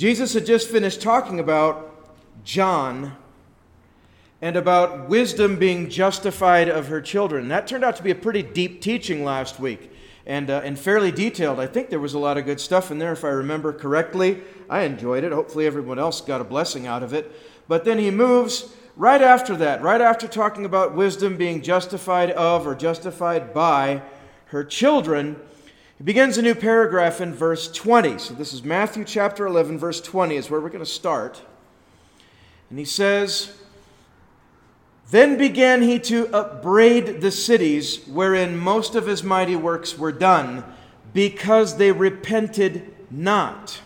Jesus had just finished talking about John and about wisdom being justified of her children. That turned out to be a pretty deep teaching last week and, uh, and fairly detailed. I think there was a lot of good stuff in there, if I remember correctly. I enjoyed it. Hopefully, everyone else got a blessing out of it. But then he moves right after that, right after talking about wisdom being justified of or justified by her children. He begins a new paragraph in verse 20. So this is Matthew chapter 11, verse 20 is where we're going to start. And he says, Then began he to upbraid the cities wherein most of his mighty works were done, because they repented not.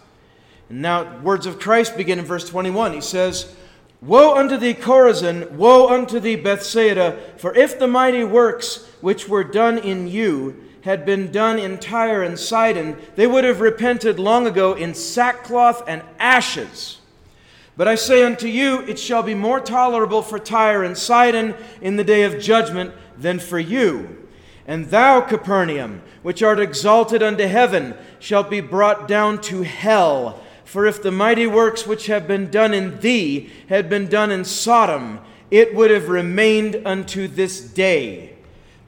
And now, words of Christ begin in verse 21. He says, Woe unto thee, Chorazin! Woe unto thee, Bethsaida! For if the mighty works which were done in you had been done in Tyre and Sidon, they would have repented long ago in sackcloth and ashes. But I say unto you, it shall be more tolerable for Tyre and Sidon in the day of judgment than for you. And thou, Capernaum, which art exalted unto heaven, shalt be brought down to hell. For if the mighty works which have been done in thee had been done in Sodom, it would have remained unto this day.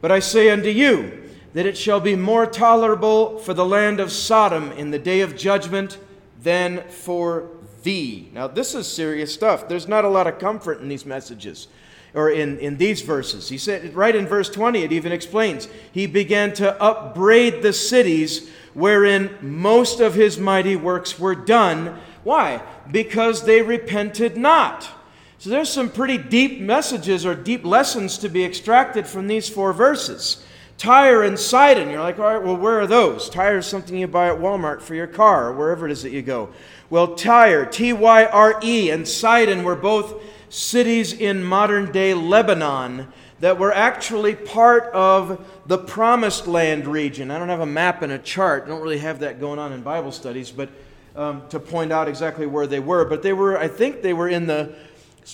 But I say unto you, that it shall be more tolerable for the land of Sodom in the day of judgment than for thee. Now, this is serious stuff. There's not a lot of comfort in these messages or in, in these verses. He said, right in verse 20, it even explains, He began to upbraid the cities wherein most of His mighty works were done. Why? Because they repented not. So there's some pretty deep messages or deep lessons to be extracted from these four verses. Tyre and Sidon, you're like, all right, well, where are those? Tyre is something you buy at Walmart for your car or wherever it is that you go. Well, Tyre, T Y R E, and Sidon were both cities in modern day Lebanon that were actually part of the Promised Land region. I don't have a map and a chart, I don't really have that going on in Bible studies, but um, to point out exactly where they were. But they were, I think they were in the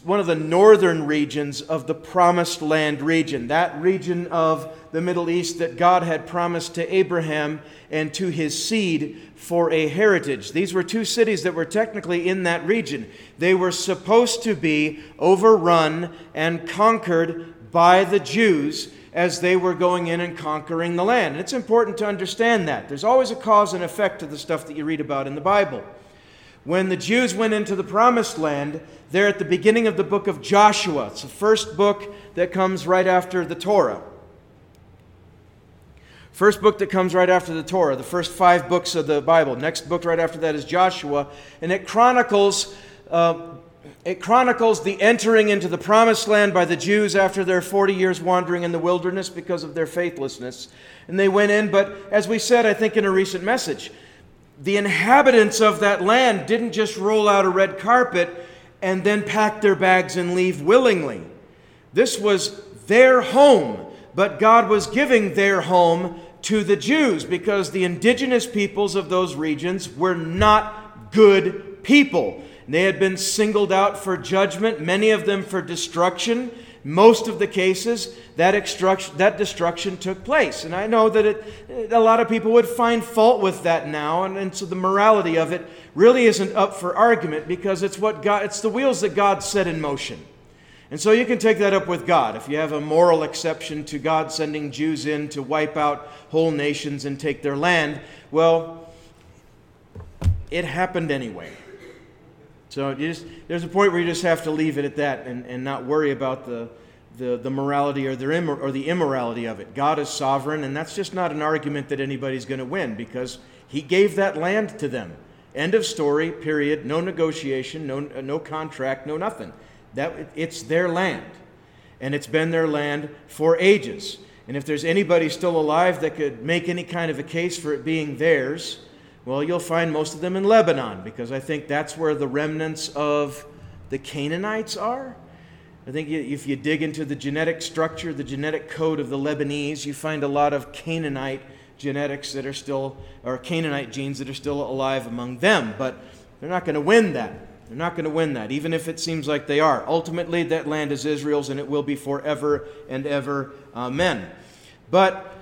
one of the northern regions of the Promised Land region, that region of the Middle East that God had promised to Abraham and to his seed for a heritage. These were two cities that were technically in that region. They were supposed to be overrun and conquered by the Jews as they were going in and conquering the land. And it's important to understand that. There's always a cause and effect to the stuff that you read about in the Bible. When the Jews went into the promised land, they're at the beginning of the book of Joshua. It's the first book that comes right after the Torah. First book that comes right after the Torah, the first five books of the Bible. Next book right after that is Joshua, and it chronicles. Uh, it chronicles the entering into the promised land by the Jews after their 40 years wandering in the wilderness because of their faithlessness. And they went in, but as we said, I think in a recent message, the inhabitants of that land didn't just roll out a red carpet and then pack their bags and leave willingly. This was their home, but God was giving their home to the Jews because the indigenous peoples of those regions were not good people. They had been singled out for judgment, many of them for destruction most of the cases, that, that destruction took place. And I know that it, a lot of people would find fault with that now, and, and so the morality of it really isn't up for argument because it's, what God, it's the wheels that God set in motion. And so you can take that up with God. If you have a moral exception to God sending Jews in to wipe out whole nations and take their land, well, it happened anyway. So just, there's a point where you just have to leave it at that and, and not worry about the, the, the morality or the, immor- or the immorality of it. God is sovereign, and that's just not an argument that anybody's going to win because He gave that land to them. End of story, period. No negotiation, no, no contract, no nothing. That, it's their land, and it's been their land for ages. And if there's anybody still alive that could make any kind of a case for it being theirs, Well, you'll find most of them in Lebanon because I think that's where the remnants of the Canaanites are. I think if you dig into the genetic structure, the genetic code of the Lebanese, you find a lot of Canaanite genetics that are still, or Canaanite genes that are still alive among them. But they're not going to win that. They're not going to win that, even if it seems like they are. Ultimately, that land is Israel's and it will be forever and ever. Amen. But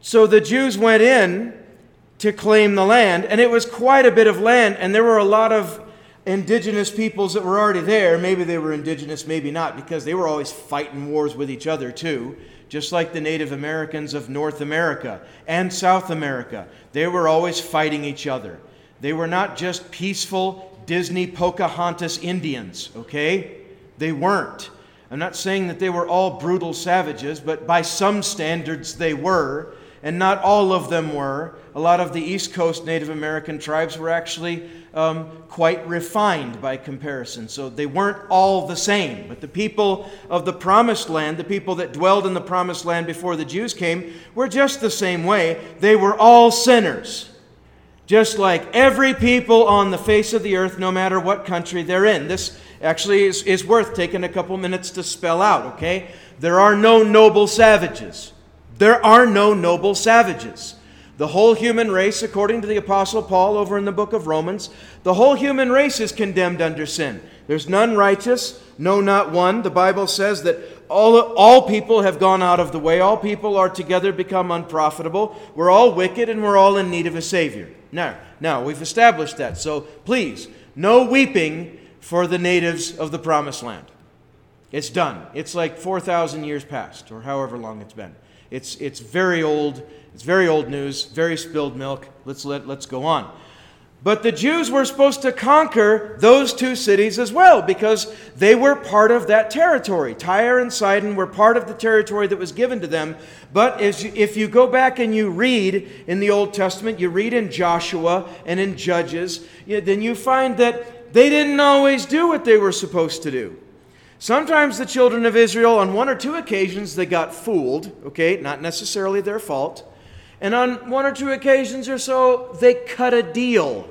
so the Jews went in to claim the land, and it was quite a bit of land, and there were a lot of indigenous peoples that were already there. Maybe they were indigenous, maybe not, because they were always fighting wars with each other, too. Just like the Native Americans of North America and South America, they were always fighting each other. They were not just peaceful Disney Pocahontas Indians, okay? They weren't. I'm not saying that they were all brutal savages, but by some standards they were, and not all of them were. A lot of the East Coast Native American tribes were actually um, quite refined by comparison. So they weren't all the same. But the people of the promised land, the people that dwelled in the promised land before the Jews came, were just the same way. They were all sinners. Just like every people on the face of the earth, no matter what country they're in. This actually is, is worth taking a couple minutes to spell out, okay? There are no noble savages. There are no noble savages. The whole human race, according to the Apostle Paul over in the book of Romans, the whole human race is condemned under sin. There's none righteous, no, not one. The Bible says that all, all people have gone out of the way. All people are together become unprofitable. We're all wicked and we're all in need of a Savior. Now, now we've established that. So please, no weeping for the natives of the promised land. It's done. It's like 4,000 years past, or however long it's been. It's, it's very old. It's very old news, very spilled milk. Let's, let, let's go on. But the Jews were supposed to conquer those two cities as well because they were part of that territory. Tyre and Sidon were part of the territory that was given to them. But you, if you go back and you read in the Old Testament, you read in Joshua and in Judges, then you find that they didn't always do what they were supposed to do. Sometimes the children of Israel, on one or two occasions, they got fooled, okay, not necessarily their fault. And on one or two occasions or so, they cut a deal.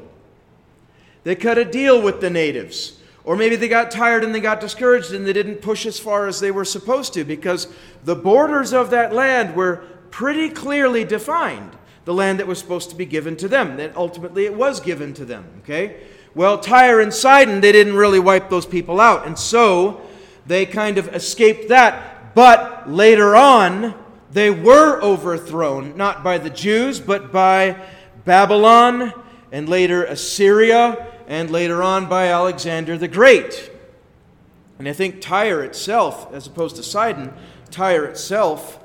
They cut a deal with the natives. Or maybe they got tired and they got discouraged and they didn't push as far as they were supposed to because the borders of that land were pretty clearly defined. The land that was supposed to be given to them, that ultimately it was given to them, okay? Well, Tyre and Sidon, they didn't really wipe those people out. And so they kind of escaped that. But later on, they were overthrown, not by the Jews, but by Babylon, and later Assyria, and later on by Alexander the Great. And I think Tyre itself, as opposed to Sidon, Tyre itself,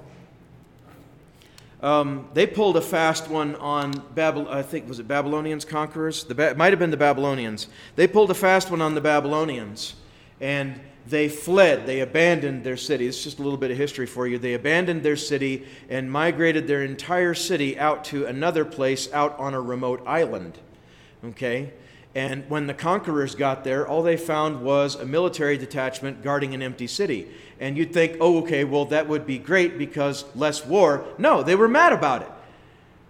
um, they pulled a fast one on Babylon. I think was it Babylonians conquerors? The ba- might have been the Babylonians. They pulled a fast one on the Babylonians, and they fled. They abandoned their city. It's just a little bit of history for you. They abandoned their city and migrated their entire city out to another place out on a remote island. Okay? And when the conquerors got there, all they found was a military detachment guarding an empty city. And you'd think, oh, okay, well, that would be great because less war. No, they were mad about it.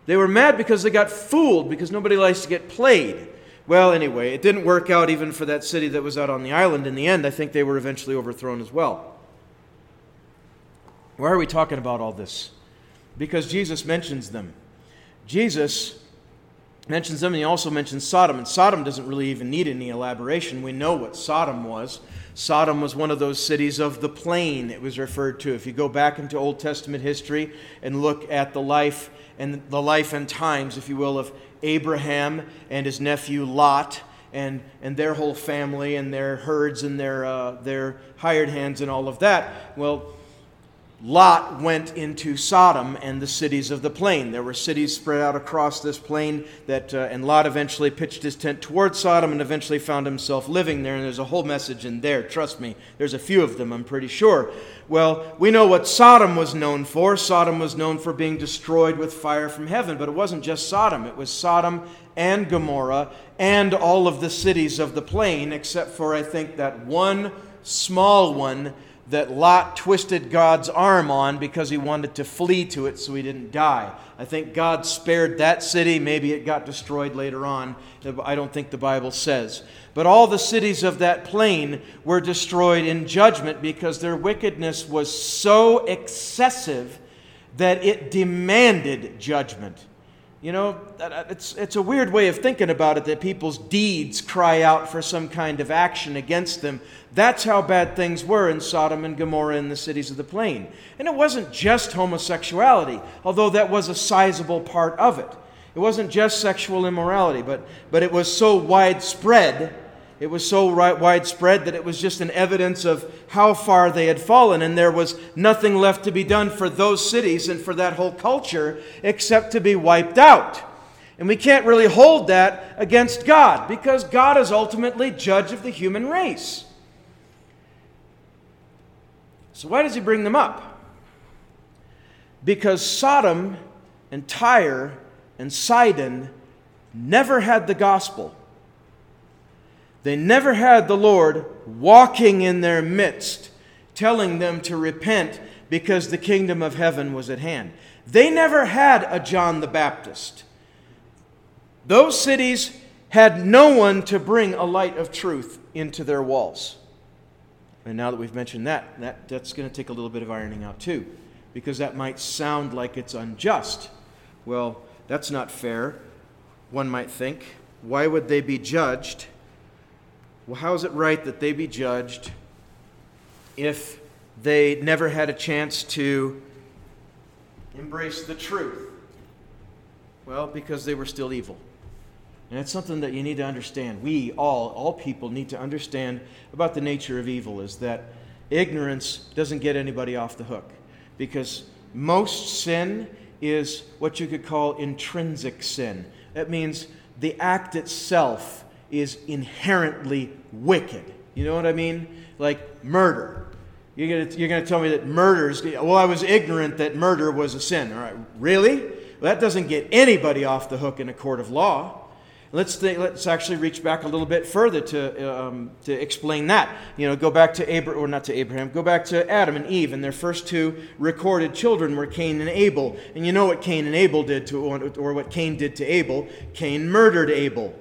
They were mad because they got fooled because nobody likes to get played. Well, anyway, it didn't work out even for that city that was out on the island. In the end, I think they were eventually overthrown as well. Why are we talking about all this? Because Jesus mentions them. Jesus mentions them, and he also mentions Sodom. And Sodom doesn't really even need any elaboration. We know what Sodom was. Sodom was one of those cities of the plain, it was referred to. If you go back into Old Testament history and look at the life and the life and times, if you will, of Abraham and his nephew Lot and, and their whole family and their herds and their, uh, their hired hands and all of that. Well, Lot went into Sodom and the cities of the plain. There were cities spread out across this plain that, uh, and Lot eventually pitched his tent towards Sodom and eventually found himself living there. And there's a whole message in there. Trust me, there's a few of them, I'm pretty sure. Well, we know what Sodom was known for. Sodom was known for being destroyed with fire from heaven, but it wasn't just Sodom, it was Sodom and Gomorrah and all of the cities of the plain, except for, I think, that one small one that Lot twisted God's arm on because he wanted to flee to it so he didn't die. I think God spared that city. Maybe it got destroyed later on. I don't think the Bible says. But all the cities of that plain were destroyed in judgment because their wickedness was so excessive that it demanded judgment. You know, uh, it's, it's a weird way of thinking about it that people's deeds cry out for some kind of action against them. That's how bad things were in Sodom and Gomorrah and the cities of the plain. And it wasn't just homosexuality, although that was a sizable part of it. It wasn't just sexual immorality, but, but it was so widespread it was so widespread that it was just an evidence of how far they had fallen, and there was nothing left to be done for those cities and for that whole culture except to be wiped out. And we can't really hold that against God because God is ultimately judge of the human race. So, why does he bring them up? Because Sodom and Tyre and Sidon never had the gospel. They never had the Lord walking in their midst, telling them to repent because the kingdom of heaven was at hand. They never had a John the Baptist. Those cities had no one to bring a light of truth into their walls. And now that we've mentioned that, that that's going to take a little bit of ironing out too, because that might sound like it's unjust. Well, that's not fair, one might think. Why would they be judged? Well, how is it right that they be judged if they never had a chance to embrace the truth? Well, because they were still evil. And it's something that you need to understand. We all, all people, need to understand about the nature of evil is that ignorance doesn't get anybody off the hook. Because most sin is what you could call intrinsic sin. That means the act itself is inherently wicked. You know what I mean? Like murder. You're going you're to tell me that murder is, well, I was ignorant that murder was a sin. All right, really? Well, that doesn't get anybody off the hook in a court of law. Let's, think, let's actually reach back a little bit further to, um, to explain that. You know, go back to Abraham, or not to Abraham, go back to Adam and Eve, and their first two recorded children were Cain and Abel. And you know what Cain and Abel did to, or what Cain did to Abel? Cain murdered Abel.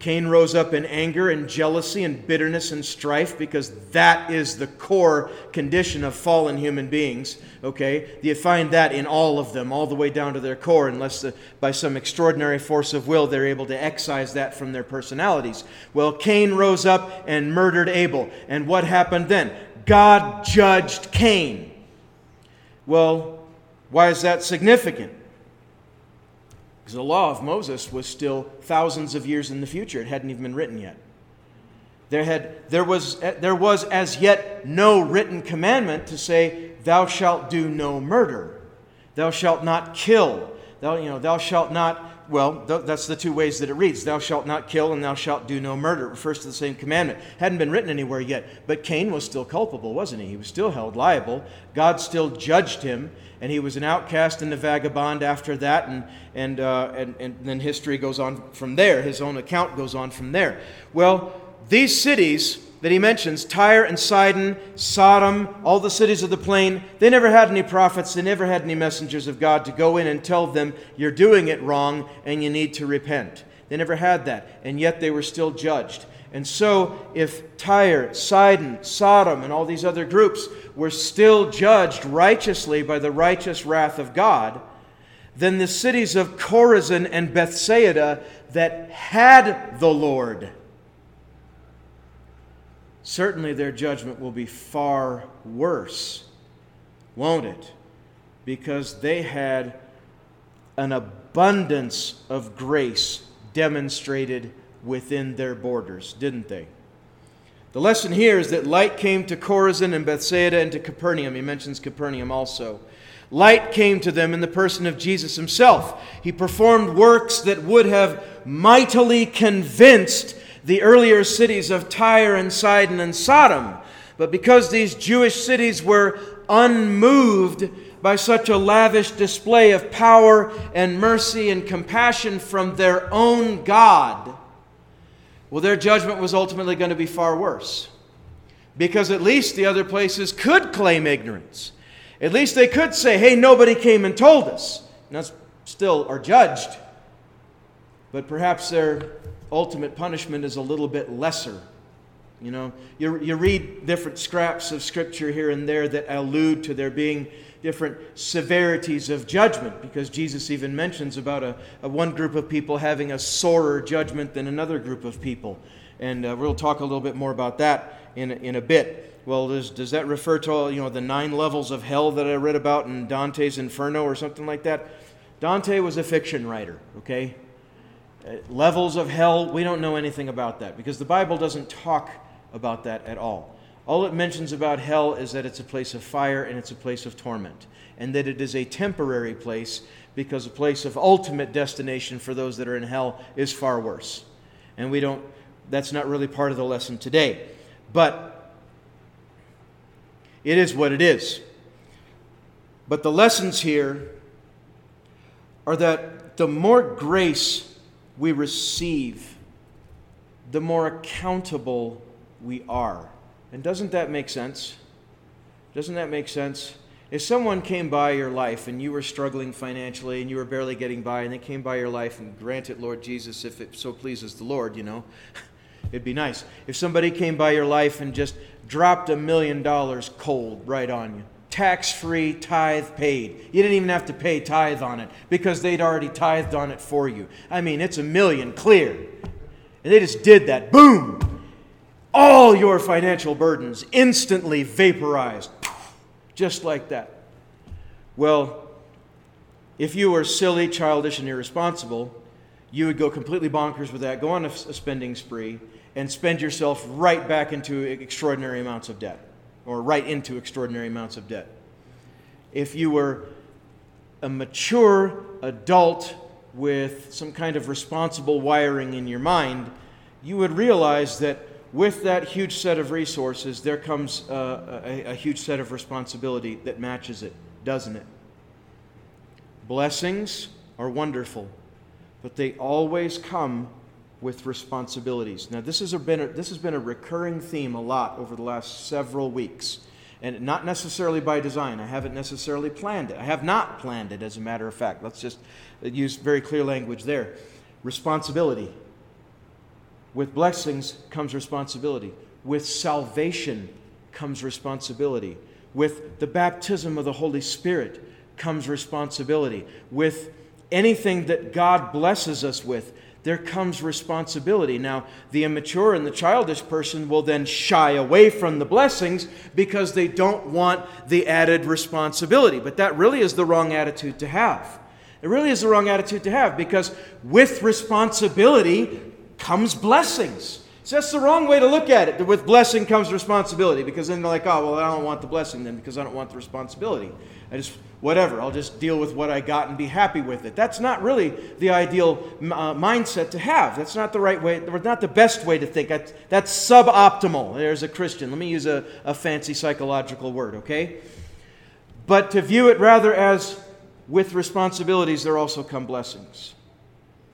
Cain rose up in anger and jealousy and bitterness and strife because that is the core condition of fallen human beings. Okay? You find that in all of them, all the way down to their core, unless the, by some extraordinary force of will they're able to excise that from their personalities. Well, Cain rose up and murdered Abel. And what happened then? God judged Cain. Well, why is that significant? Because the law of Moses was still thousands of years in the future. It hadn't even been written yet. There, had, there, was, there was as yet no written commandment to say, Thou shalt do no murder. Thou shalt not kill. Thou, you know, thou shalt not well, th- that's the two ways that it reads. Thou shalt not kill and thou shalt do no murder. It refers to the same commandment. Hadn't been written anywhere yet. But Cain was still culpable, wasn't he? He was still held liable. God still judged him, and he was an outcast and a vagabond after that. And, and, uh, and, and then history goes on from there. His own account goes on from there. Well, these cities that he mentions Tyre and Sidon, Sodom, all the cities of the plain they never had any prophets, they never had any messengers of God to go in and tell them, You're doing it wrong and you need to repent. They never had that, and yet they were still judged. And so, if Tyre, Sidon, Sodom, and all these other groups were still judged righteously by the righteous wrath of God, then the cities of Chorazin and Bethsaida that had the Lord, certainly their judgment will be far worse, won't it? Because they had an abundance of grace demonstrated within their borders, didn't they? The lesson here is that light came to Chorazin and Bethsaida and to Capernaum. He mentions Capernaum also. Light came to them in the person of Jesus himself. He performed works that would have mightily convinced the earlier cities of Tyre and Sidon and Sodom. But because these Jewish cities were unmoved by such a lavish display of power and mercy and compassion from their own God, well, their judgment was ultimately going to be far worse. because at least the other places could claim ignorance. At least they could say, hey, nobody came and told us. Now, still are judged, but perhaps their ultimate punishment is a little bit lesser. You know, you, you read different scraps of scripture here and there that allude to there being different severities of judgment because Jesus even mentions about a, a one group of people having a sorer judgment than another group of people. And uh, we'll talk a little bit more about that in, in a bit. Well, does, does that refer to you know the nine levels of hell that I read about in Dante's Inferno or something like that? Dante was a fiction writer, okay? Uh, levels of hell, we don't know anything about that because the Bible doesn't talk about that at all. All it mentions about hell is that it's a place of fire and it's a place of torment, and that it is a temporary place because a place of ultimate destination for those that are in hell is far worse. And we don't, that's not really part of the lesson today. But it is what it is. But the lessons here are that the more grace we receive, the more accountable we are. And doesn't that make sense? Doesn't that make sense? If someone came by your life and you were struggling financially and you were barely getting by, and they came by your life and granted, Lord Jesus, if it so pleases the Lord, you know, it'd be nice. If somebody came by your life and just dropped a million dollars cold right on you, tax free, tithe paid. You didn't even have to pay tithe on it because they'd already tithed on it for you. I mean, it's a million clear. And they just did that. Boom! all your financial burdens instantly vaporized, just like that. Well, if you were silly, childish, and irresponsible, you would go completely bonkers with that, go on a, spending spree, and spend yourself right back into extraordinary amounts of debt, or right into extraordinary amounts of debt. If you were a mature adult with some kind of responsible wiring in your mind, you would realize that with that huge set of resources, there comes uh, a, a huge set of responsibility that matches it, doesn't it? Blessings are wonderful, but they always come with responsibilities. Now, this has been a, this has been a recurring theme a lot over the last several weeks, and not necessarily by design. I haven't necessarily planned it. I have not planned it, as a matter of fact. Let's just use very clear language there. Responsibility. With blessings comes responsibility. With salvation comes responsibility. With the baptism of the Holy Spirit comes responsibility. With anything that God blesses us with, there comes responsibility. Now, the immature and the childish person will then shy away from the blessings because they don't want the added responsibility. But that really is the wrong attitude to have. It really is the wrong attitude to have because with responsibility comes blessings. That's the wrong way to look at it. With blessing comes responsibility because then they're like, oh, well, I don't want the blessing then because I don't want the responsibility. I just, whatever, I'll just deal with what I got and be happy with it. That's not really the ideal uh, mindset to have. That's not the right way, not the best way to think. That's, that's suboptimal. There's a Christian. Let me use a, a fancy psychological word, okay? But to view it rather as with responsibilities, there also come blessings.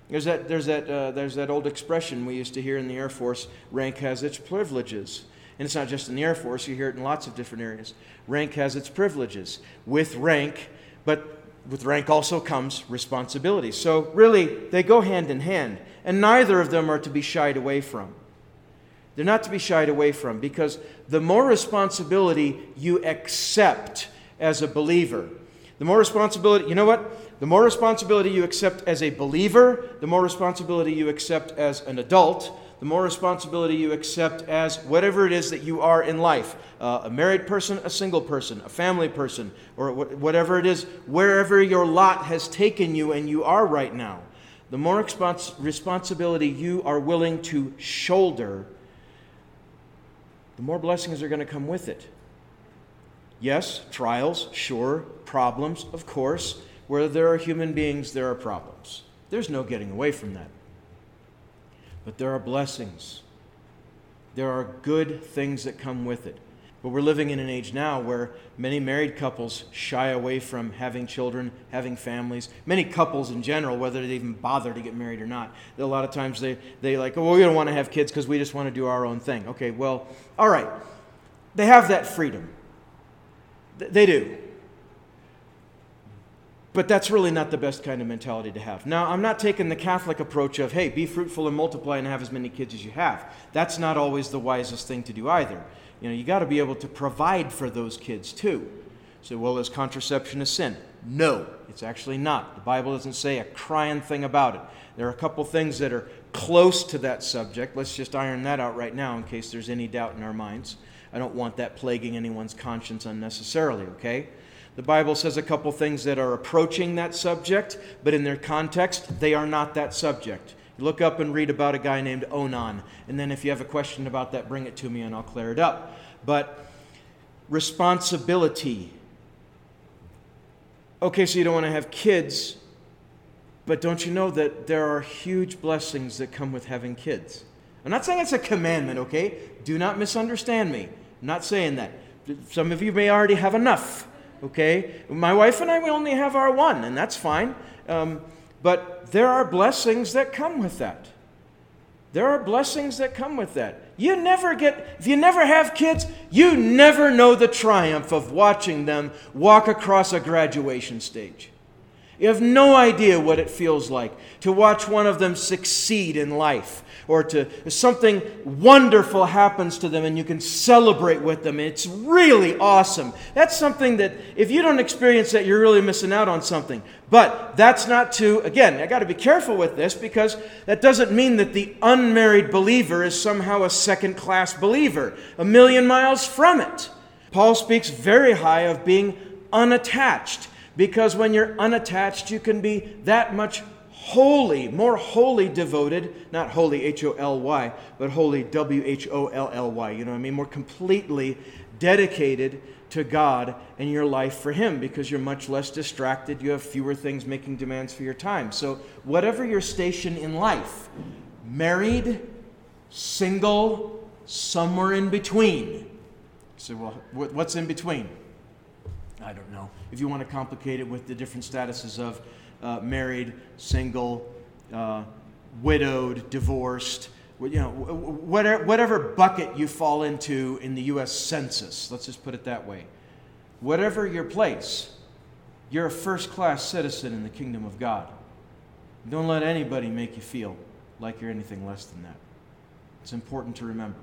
There's that, there's, that, uh, there's that old expression we used to hear in the Air Force rank has its privileges. And it's not just in the Air Force, you hear it in lots of different areas. Rank has its privileges. With rank, but with rank also comes responsibility. So, really, they go hand in hand. And neither of them are to be shied away from. They're not to be shied away from because the more responsibility you accept as a believer, the more responsibility, you know what? The more responsibility you accept as a believer, the more responsibility you accept as an adult, the more responsibility you accept as whatever it is that you are in life uh, a married person, a single person, a family person, or whatever it is, wherever your lot has taken you and you are right now. The more respons- responsibility you are willing to shoulder, the more blessings are going to come with it. Yes, trials, sure. Problems, of course. Where there are human beings, there are problems. There's no getting away from that. But there are blessings. There are good things that come with it. But we're living in an age now where many married couples shy away from having children, having families. Many couples in general, whether they even bother to get married or not, a lot of times they, they like, oh, well, we don't want to have kids because we just want to do our own thing. Okay, well, all right. They have that freedom. They do. But that's really not the best kind of mentality to have. Now, I'm not taking the Catholic approach of, hey, be fruitful and multiply and have as many kids as you have. That's not always the wisest thing to do either. You know, you got to be able to provide for those kids too. So, well, is contraception a sin? No, it's actually not. The Bible doesn't say a crying thing about it. There are a couple things that are close to that subject. Let's just iron that out right now in case there's any doubt in our minds. I don't want that plaguing anyone's conscience unnecessarily, okay? The Bible says a couple things that are approaching that subject, but in their context, they are not that subject. Look up and read about a guy named Onan, and then if you have a question about that, bring it to me and I'll clear it up. But responsibility. Okay, so you don't want to have kids, but don't you know that there are huge blessings that come with having kids? I'm not saying it's a commandment, okay? Do not misunderstand me. I'm not saying that. Some of you may already have enough, okay? My wife and I, we only have our one, and that's fine. Um, but there are blessings that come with that. There are blessings that come with that. You never get, if you never have kids, you never know the triumph of watching them walk across a graduation stage. You have no idea what it feels like to watch one of them succeed in life or to something wonderful happens to them and you can celebrate with them. It's really awesome. That's something that if you don't experience that, you're really missing out on something. But that's not to, again, I got to be careful with this because that doesn't mean that the unmarried believer is somehow a second class believer. A million miles from it. Paul speaks very high of being unattached because when you're unattached, you can be that much wholly, more wholly devoted, not holy H O L Y, but holy W H O L L Y, you know what I mean? More completely dedicated to God and your life for Him because you're much less distracted. You have fewer things making demands for your time. So, whatever your station in life, married, single, somewhere in between. So, well, what's in between? I don't know. If you want to complicate it with the different statuses of uh, married, single, uh, widowed, divorced, you know, whatever, whatever bucket you fall into in the U.S. Census, let's just put it that way. Whatever your place, you're a first class citizen in the kingdom of God. Don't let anybody make you feel like you're anything less than that. It's important to remember.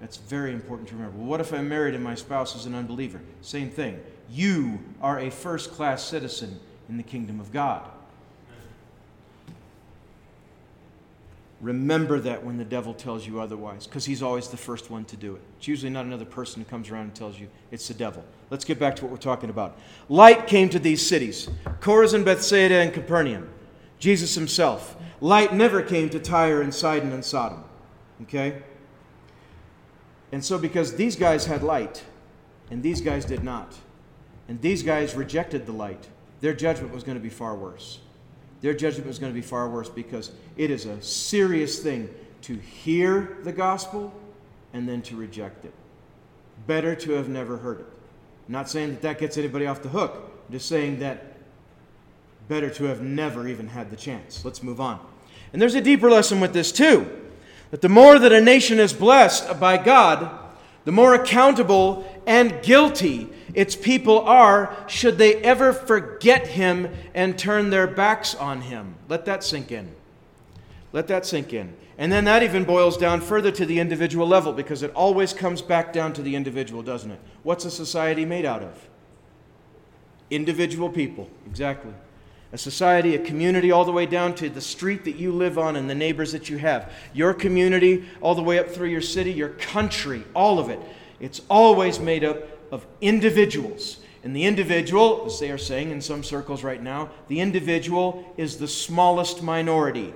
That's very important to remember. What if I'm married and my spouse is an unbeliever? Same thing. You are a first class citizen in the kingdom of God. Remember that when the devil tells you otherwise, because he's always the first one to do it. It's usually not another person who comes around and tells you it's the devil. Let's get back to what we're talking about. Light came to these cities Chorazin, Bethsaida, and Capernaum. Jesus himself. Light never came to Tyre and Sidon and Sodom. Okay? And so, because these guys had light, and these guys did not, and these guys rejected the light, their judgment was going to be far worse. Their judgment was going to be far worse because it is a serious thing to hear the gospel and then to reject it. Better to have never heard it. I'm not saying that that gets anybody off the hook. I'm just saying that better to have never even had the chance. Let's move on. And there's a deeper lesson with this too. That the more that a nation is blessed by God, the more accountable and guilty its people are should they ever forget him and turn their backs on him. Let that sink in. Let that sink in. And then that even boils down further to the individual level because it always comes back down to the individual, doesn't it? What's a society made out of? Individual people, exactly. A society, a community, all the way down to the street that you live on and the neighbors that you have. Your community, all the way up through your city, your country, all of it. It's always made up of individuals. And the individual, as they are saying in some circles right now, the individual is the smallest minority.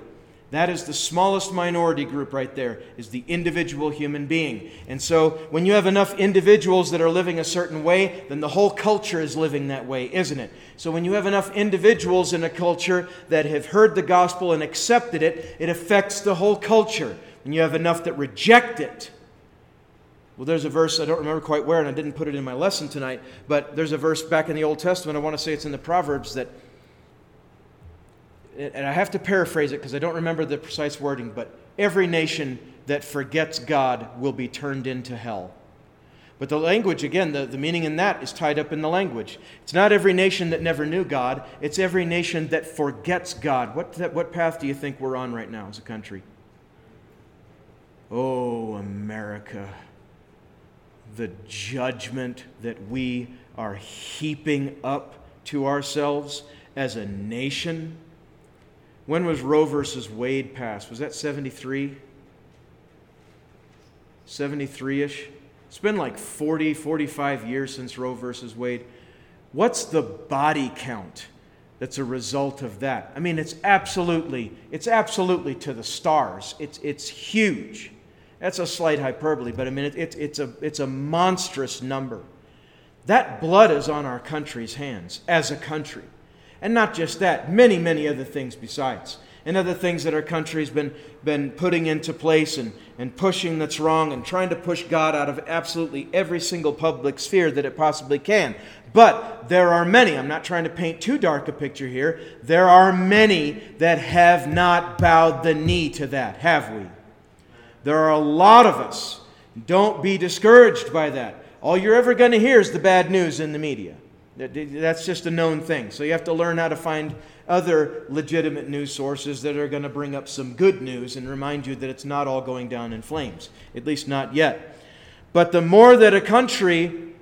That is the smallest minority group right there, is the individual human being. And so when you have enough individuals that are living a certain way, then the whole culture is living that way, isn't it? So when you have enough individuals in a culture that have heard the gospel and accepted it, it affects the whole culture. When you have enough that reject it, well, there's a verse, I don't remember quite where, and I didn't put it in my lesson tonight, but there's a verse back in the Old Testament, I want to say it's in the Proverbs, that, and I have to paraphrase it because I don't remember the precise wording, but every nation that forgets God will be turned into hell. But the language, again, the, the meaning in that is tied up in the language. It's not every nation that never knew God, it's every nation that forgets God. What, what path do you think we're on right now as a country? Oh, America. The judgment that we are heaping up to ourselves as a nation. When was Roe versus Wade passed? Was that 73? 73 ish? It's been like 40, 45 years since Roe versus Wade. What's the body count that's a result of that? I mean, it's absolutely, it's absolutely to the stars. It's, it's huge. That's a slight hyperbole, but I mean, it, it, it's, a, it's a monstrous number. That blood is on our country's hands as a country. And not just that, many, many other things besides and other things that our country's been, been putting into place and, and pushing that's wrong and trying to push God out of absolutely every single public sphere that it possibly can. But there are many, I'm not trying to paint too dark a picture here, there are many that have not bowed the knee to that, have we? There are a lot of us. Don't be discouraged by that. All you're ever going to hear is the bad news in the media. That's just a known thing. So you have to learn how to find other legitimate news sources that are going to bring up some good news and remind you that it's not all going down in flames, at least not yet. But the more that a country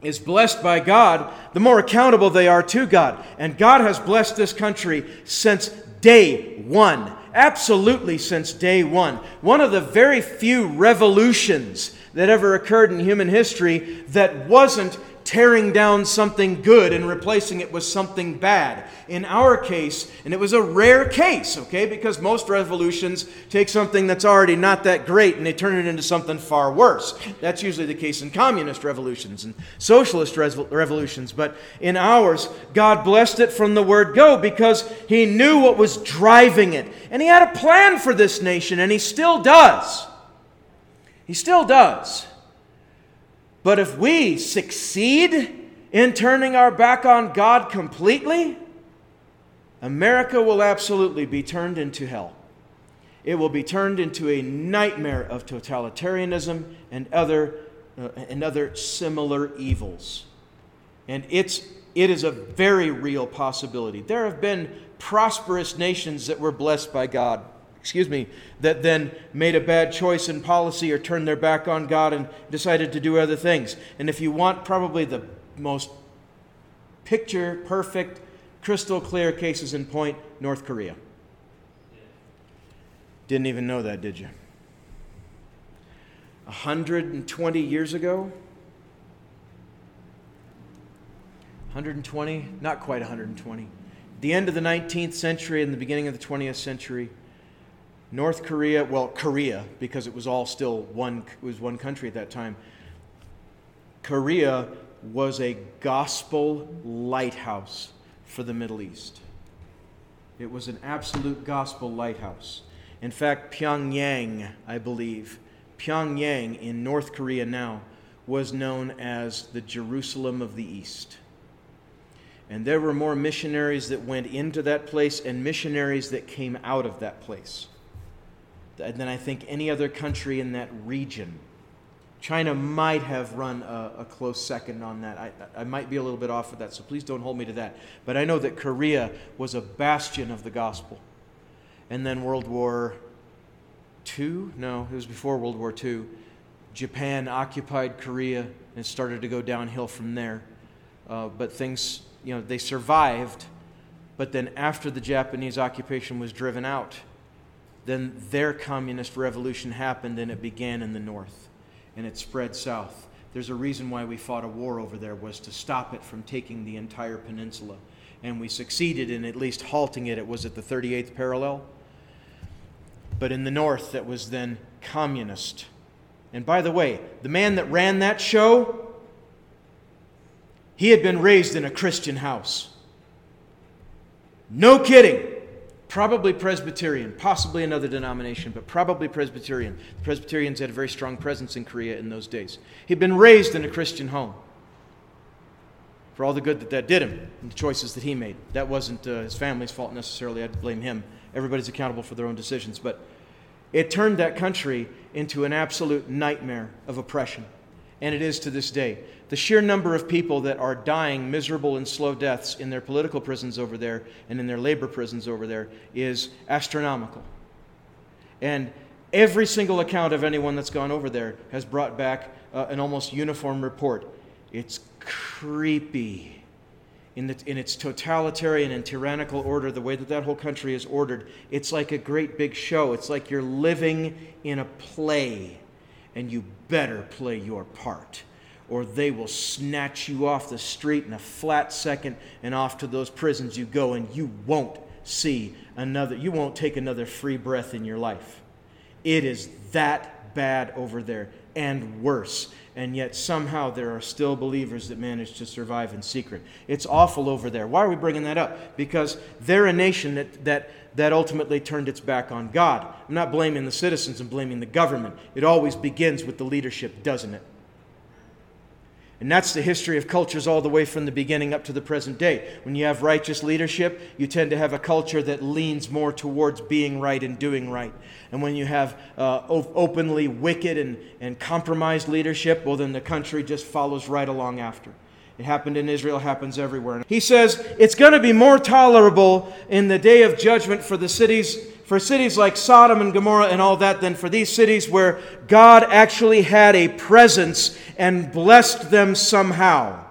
is blessed by God, the more accountable they are to God. And God has blessed this country since day one. Absolutely, since day one. One of the very few revolutions that ever occurred in human history that wasn't tearing down something good and replacing it with something bad. In our case, and it was a rare case, okay, because most revolutions take something that's already not that great and they turn it into something far worse. That's usually the case in communist revolutions and socialist revolutions. But in ours, God blessed it from the word go because He knew what was driving it. And He had a plan for this nation, and He still does. He still does. But if we succeed in turning our back on God completely, America will absolutely be turned into hell. It will be turned into a nightmare of totalitarianism and other, uh, and other similar evils. And it's, it is a very real possibility. There have been prosperous nations that were blessed by God excuse me, that then made a bad choice in policy or turned their back on God and decided to do other things. And if you want probably the most picture perfect, crystal clear cases in point, North Korea. Didn't even know that, did you? 120 years ago? 120? Not quite 120. The end of the 19th century and the beginning of the 20th century, North Korea, well, Korea, because it was all still one, was one country at that time. Korea was a gospel lighthouse for the Middle East. It was an absolute gospel lighthouse. In fact, Pyongyang, I believe, Pyongyang in North Korea now, was known as the Jerusalem of the East. And there were more missionaries that went into that place and missionaries that came out of that place than I think any other country in that region. China might have run a, a, close second on that. I, I might be a little bit off of that, so please don't hold me to that. But I know that Korea was a bastion of the gospel. And then World War II? No, it was before World War II. Japan occupied Korea and started to go downhill from there. Uh, but things, you know, they survived. But then after the Japanese occupation was driven out, then their communist revolution happened and it began in the north and it spread south. There's a reason why we fought a war over there was to stop it from taking the entire peninsula. And we succeeded in at least halting it. It was at the 38th parallel. But in the north, that was then communist. And by the way, the man that ran that show, he had been raised in a Christian house. No kidding probably Presbyterian, possibly another denomination, but probably Presbyterian. The Presbyterians had a very strong presence in Korea in those days. He'd been raised in a Christian home for all the good that that did him and the choices that he made. That wasn't uh, his family's fault necessarily. I'd blame him. Everybody's accountable for their own decisions. But it turned that country into an absolute nightmare of oppression. And it is to this day. The sheer number of people that are dying miserable and slow deaths in their political prisons over there and in their labor prisons over there is astronomical. And every single account of anyone that's gone over there has brought back uh, an almost uniform report. It's creepy in, the, in its totalitarian and tyrannical order, the way that that whole country is ordered, it's like a great big show. It's like you're living in a play, and you better play your part, or they will snatch you off the street in a flat second, and off to those prisons you go, and you won't see another, you won't take another free breath in your life. It is that bad over there, and worse and yet somehow there are still believers that manage to survive in secret. It's awful over there. Why are we bringing that up? Because they're a nation that, that, that ultimately turned its back on God. I'm not blaming the citizens, I'm blaming the government. It always begins with the leadership, doesn't it? And that's the history of cultures all the way from the beginning up to the present day. When you have righteous leadership, you tend to have a culture that leans more towards being right and doing right. And when you have uh, openly wicked and, and compromised leadership, well, then the country just follows right along after. It happened in Israel, happens everywhere. He says it's going to be more tolerable in the day of judgment for the cities for cities like Sodom and Gomorrah and all that than for these cities where God actually had a presence and blessed them somehow.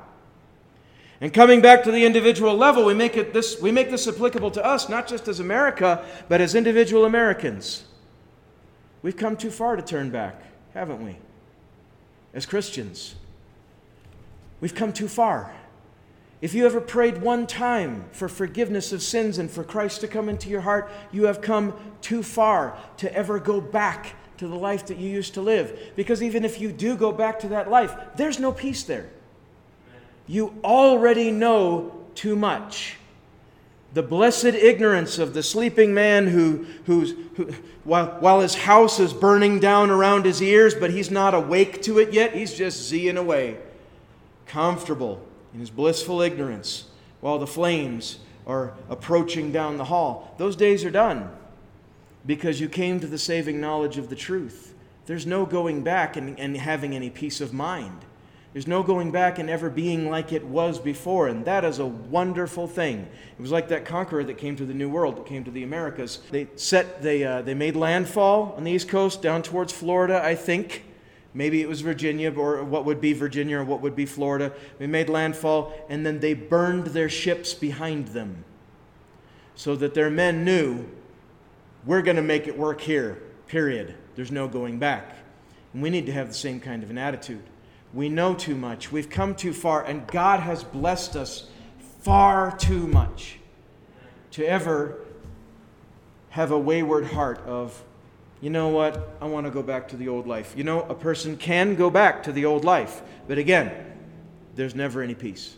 And coming back to the individual level, we make, it this, we make this applicable to us, not just as America, but as individual Americans. We've come too far to turn back, haven't we? As Christians, we've come too far. If you ever prayed one time for forgiveness of sins and for Christ to come into your heart, you have come too far to ever go back to the life that you used to live. Because even if you do go back to that life, there's no peace there. You already know too much. The blessed ignorance of the sleeping man who, who's, who, while, while his house is burning down around his ears, but he's not awake to it yet, he's just zeeing away, comfortable in his blissful ignorance while the flames are approaching down the hall. Those days are done because you came to the saving knowledge of the truth. There's no going back and, and having any peace of mind. There's no going back and ever being like it was before, and that is a wonderful thing. It was like that conqueror that came to the New World, that came to the Americas. They set, they, uh, they made landfall on the East Coast down towards Florida, I think, Maybe it was Virginia, or what would be Virginia, or what would be Florida. They made landfall, and then they burned their ships behind them so that their men knew we're going to make it work here, period. There's no going back. And we need to have the same kind of an attitude. We know too much, we've come too far, and God has blessed us far too much to ever have a wayward heart of you know what? I want to go back to the old life. You know, a person can go back to the old life, but again, there's never any peace.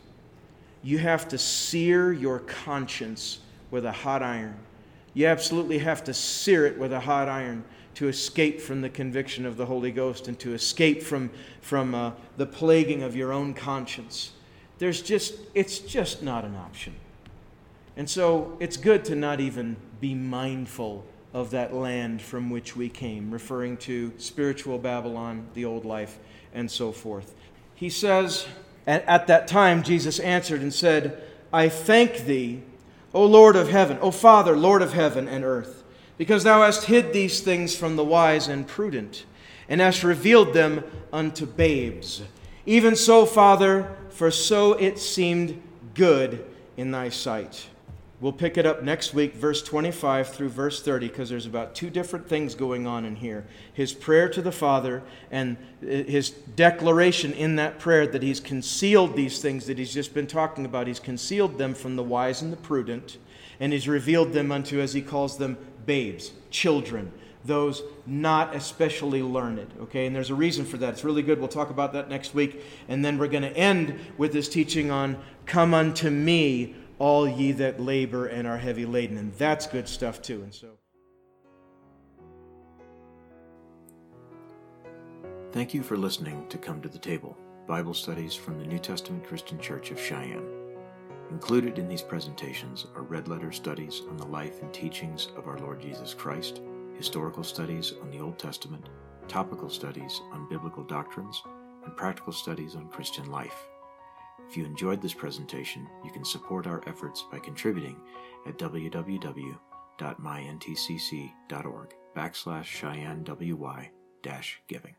You have to sear your conscience with a hot iron. You absolutely have to sear it with a hot iron to escape from the conviction of the Holy Ghost and to escape from, from uh, the plaguing of your own conscience. There's just, it's just not an option. And so it's good to not even be mindful of that land from which we came, referring to spiritual Babylon, the old life, and so forth. He says, At that time, Jesus answered and said, I thank thee, O Lord of heaven, O Father, Lord of heaven and earth, because thou hast hid these things from the wise and prudent, and hast revealed them unto babes. Even so, Father, for so it seemed good in thy sight. We'll pick it up next week, verse 25 through verse 30, because there's about two different things going on in here. His prayer to the Father and uh, his declaration in that prayer that he's concealed these things that he's just been talking about. He's concealed them from the wise and the prudent, and he's revealed them unto, as he calls them, babes, children, those not especially learned. Okay, and there's a reason for that. It's really good. We'll talk about that next week. And then we're going to end with this teaching on Come unto me all ye that labor and are heavy laden. And that's good stuff too. And so. Thank you for listening to Come to the Table Bible studies from the New Testament Christian Church of Cheyenne. Included in these presentations are red letter studies on the life and teachings of our Lord Jesus Christ, historical studies on the Old Testament, topical studies on biblical doctrines, and practical studies on Christian life. If you enjoyed this presentation, you can support our efforts by contributing at www.myntcc.org backslash Cheyenne WY giving.